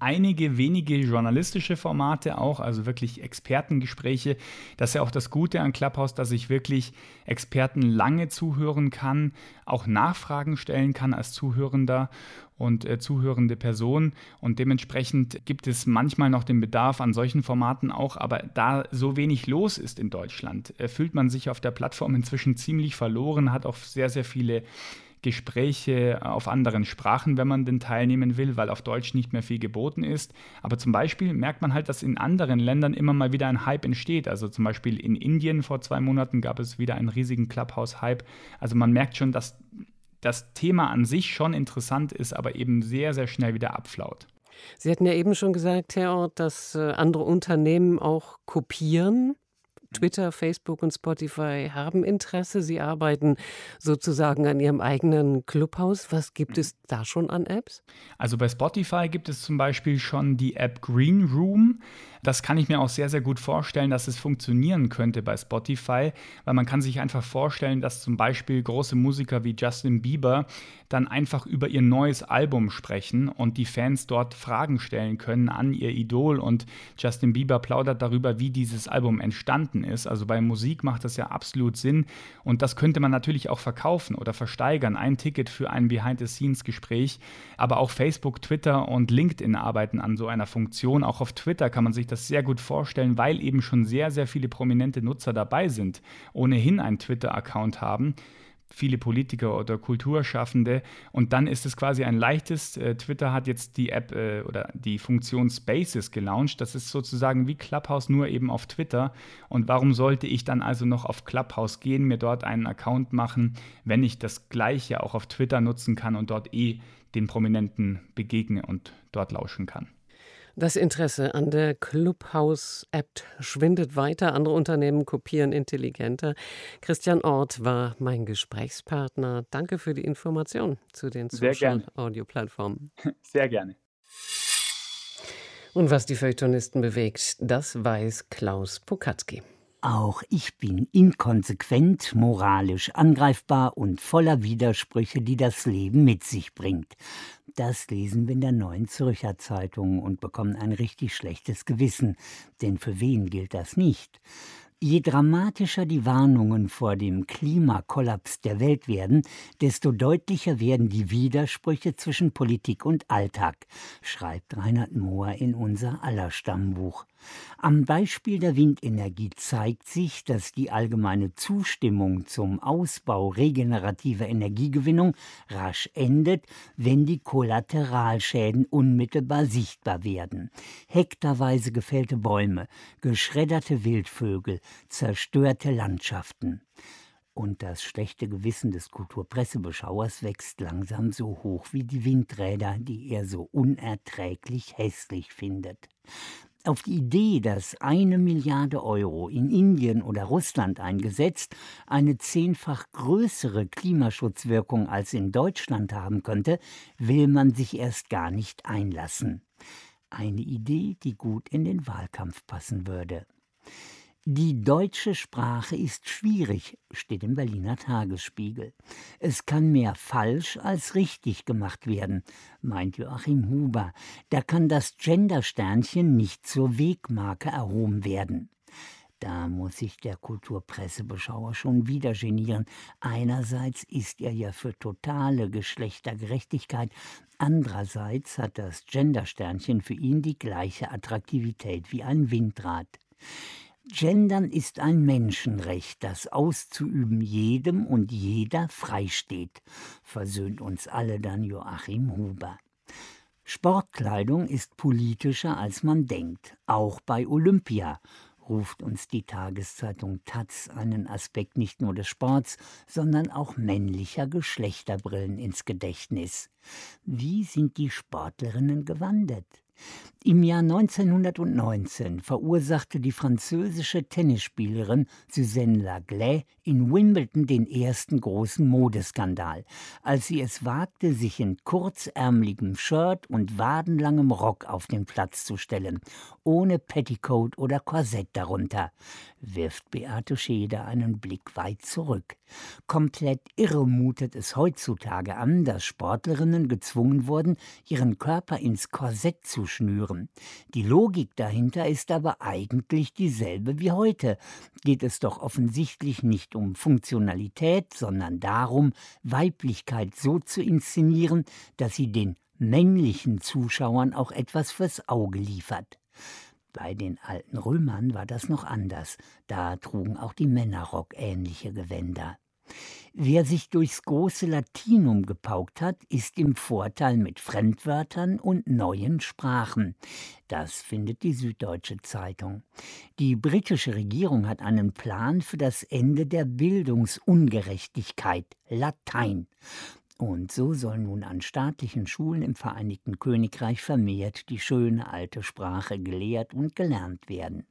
einige wenige journalistische Formate auch, also wirklich Expertengespräche. Das ist ja auch das Gute an Clubhouse, dass ich wirklich Experten lange zuhören kann, auch Nachfragen stellen kann als Zuhörender und äh, zuhörende Person. Und dementsprechend gibt es manchmal noch den Bedarf an solchen Formaten auch, aber da so wenig los ist in Deutschland, äh, fühlt man sich auf der Plattform inzwischen ziemlich verloren, hat auch sehr, sehr viele Gespräche auf anderen Sprachen, wenn man denn teilnehmen will, weil auf Deutsch nicht mehr viel geboten ist. Aber zum Beispiel merkt man halt, dass in anderen Ländern immer mal wieder ein Hype entsteht. Also zum Beispiel in Indien vor zwei Monaten gab es wieder einen riesigen Clubhouse-Hype. Also man merkt schon, dass das Thema an sich schon interessant ist, aber eben sehr, sehr schnell wieder abflaut. Sie hatten ja eben schon gesagt, Herr Ort, dass äh, andere Unternehmen auch kopieren. Twitter, Facebook und Spotify haben Interesse. Sie arbeiten sozusagen an ihrem eigenen Clubhaus. Was gibt es da schon an Apps? Also bei Spotify gibt es zum Beispiel schon die App Green Room. Das kann ich mir auch sehr, sehr gut vorstellen, dass es funktionieren könnte bei Spotify, weil man kann sich einfach vorstellen, dass zum Beispiel große Musiker wie Justin Bieber dann einfach über ihr neues Album sprechen und die Fans dort Fragen stellen können an ihr Idol und Justin Bieber plaudert darüber, wie dieses Album entstanden ist. Also bei Musik macht das ja absolut Sinn und das könnte man natürlich auch verkaufen oder versteigern. Ein Ticket für ein Behind-the-Scenes-Gespräch, aber auch Facebook, Twitter und LinkedIn arbeiten an so einer Funktion. Auch auf Twitter kann man sich das sehr gut vorstellen, weil eben schon sehr, sehr viele prominente Nutzer dabei sind, ohnehin einen Twitter-Account haben viele Politiker oder Kulturschaffende. Und dann ist es quasi ein leichtes. Äh, Twitter hat jetzt die App äh, oder die Funktion Spaces gelauncht. Das ist sozusagen wie Clubhouse, nur eben auf Twitter. Und warum sollte ich dann also noch auf Clubhouse gehen, mir dort einen Account machen, wenn ich das gleiche auch auf Twitter nutzen kann und dort eh den Prominenten begegne und dort lauschen kann? Das Interesse an der Clubhouse-App schwindet weiter. Andere Unternehmen kopieren intelligenter. Christian Ort war mein Gesprächspartner. Danke für die Information zu den Social-Audio-Plattformen. Sehr gerne. Und was die Feuilletonisten bewegt, das weiß Klaus Pokatzki. Auch ich bin inkonsequent, moralisch angreifbar und voller Widersprüche, die das Leben mit sich bringt. Das lesen wir in der neuen Zürcher Zeitung und bekommen ein richtig schlechtes Gewissen. Denn für wen gilt das nicht? Je dramatischer die Warnungen vor dem Klimakollaps der Welt werden, desto deutlicher werden die Widersprüche zwischen Politik und Alltag, schreibt Reinhard Mohr in unser aller Stammbuch. Am Beispiel der Windenergie zeigt sich, dass die allgemeine Zustimmung zum Ausbau regenerativer Energiegewinnung rasch endet, wenn die Kollateralschäden unmittelbar sichtbar werden. Hektarweise gefällte Bäume, geschredderte Wildvögel, zerstörte Landschaften. Und das schlechte Gewissen des Kulturpressebeschauers wächst langsam so hoch wie die Windräder, die er so unerträglich hässlich findet. Auf die Idee, dass eine Milliarde Euro in Indien oder Russland eingesetzt eine zehnfach größere Klimaschutzwirkung als in Deutschland haben könnte, will man sich erst gar nicht einlassen. Eine Idee, die gut in den Wahlkampf passen würde. Die deutsche Sprache ist schwierig, steht im Berliner Tagesspiegel. Es kann mehr falsch als richtig gemacht werden, meint Joachim Huber. Da kann das Gendersternchen nicht zur Wegmarke erhoben werden. Da muss sich der Kulturpressebeschauer schon wieder genieren. Einerseits ist er ja für totale Geschlechtergerechtigkeit, andererseits hat das Gendersternchen für ihn die gleiche Attraktivität wie ein Windrad. Gendern ist ein Menschenrecht, das auszuüben jedem und jeder freisteht, versöhnt uns alle dann Joachim Huber. Sportkleidung ist politischer, als man denkt, auch bei Olympia, ruft uns die Tageszeitung Taz einen Aspekt nicht nur des Sports, sondern auch männlicher Geschlechterbrillen ins Gedächtnis. Wie sind die Sportlerinnen gewandelt? Im Jahr 1919 verursachte die französische Tennisspielerin Suzanne Laglais in Wimbledon den ersten großen Modeskandal, als sie es wagte, sich in kurzärmeligem Shirt und wadenlangem Rock auf den Platz zu stellen, ohne Petticoat oder Korsett darunter. Wirft Beate Schede einen Blick weit zurück. Komplett irre mutet es heutzutage an, dass Sportlerinnen gezwungen wurden, ihren Körper ins Korsett zu schnüren. Die Logik dahinter ist aber eigentlich dieselbe wie heute. Geht es doch offensichtlich nicht um Funktionalität, sondern darum, Weiblichkeit so zu inszenieren, dass sie den männlichen Zuschauern auch etwas fürs Auge liefert. Bei den alten Römern war das noch anders, da trugen auch die Männer rockähnliche Gewänder. Wer sich durchs große Latinum gepaukt hat, ist im Vorteil mit Fremdwörtern und neuen Sprachen. Das findet die Süddeutsche Zeitung. Die britische Regierung hat einen Plan für das Ende der Bildungsungerechtigkeit Latein. Und so soll nun an staatlichen Schulen im Vereinigten Königreich vermehrt die schöne alte Sprache gelehrt und gelernt werden.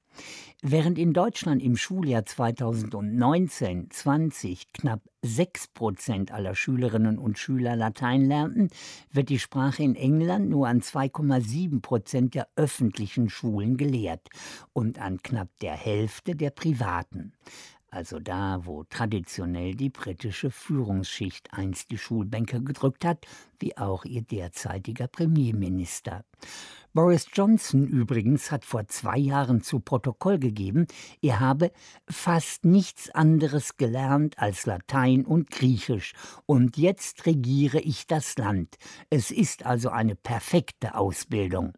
Während in Deutschland im Schuljahr 2019-20 knapp 6 Prozent aller Schülerinnen und Schüler Latein lernten, wird die Sprache in England nur an 2,7 Prozent der öffentlichen Schulen gelehrt und an knapp der Hälfte der privaten also da, wo traditionell die britische Führungsschicht einst die Schulbänke gedrückt hat, wie auch ihr derzeitiger Premierminister. Boris Johnson übrigens hat vor zwei Jahren zu Protokoll gegeben, er habe fast nichts anderes gelernt als Latein und Griechisch, und jetzt regiere ich das Land. Es ist also eine perfekte Ausbildung.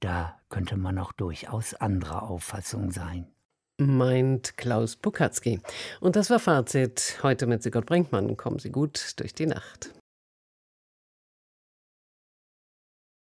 Da könnte man auch durchaus anderer Auffassung sein meint Klaus Bukatzki. Und das war Fazit heute mit Sigurd Brinkmann. Kommen Sie gut durch die Nacht.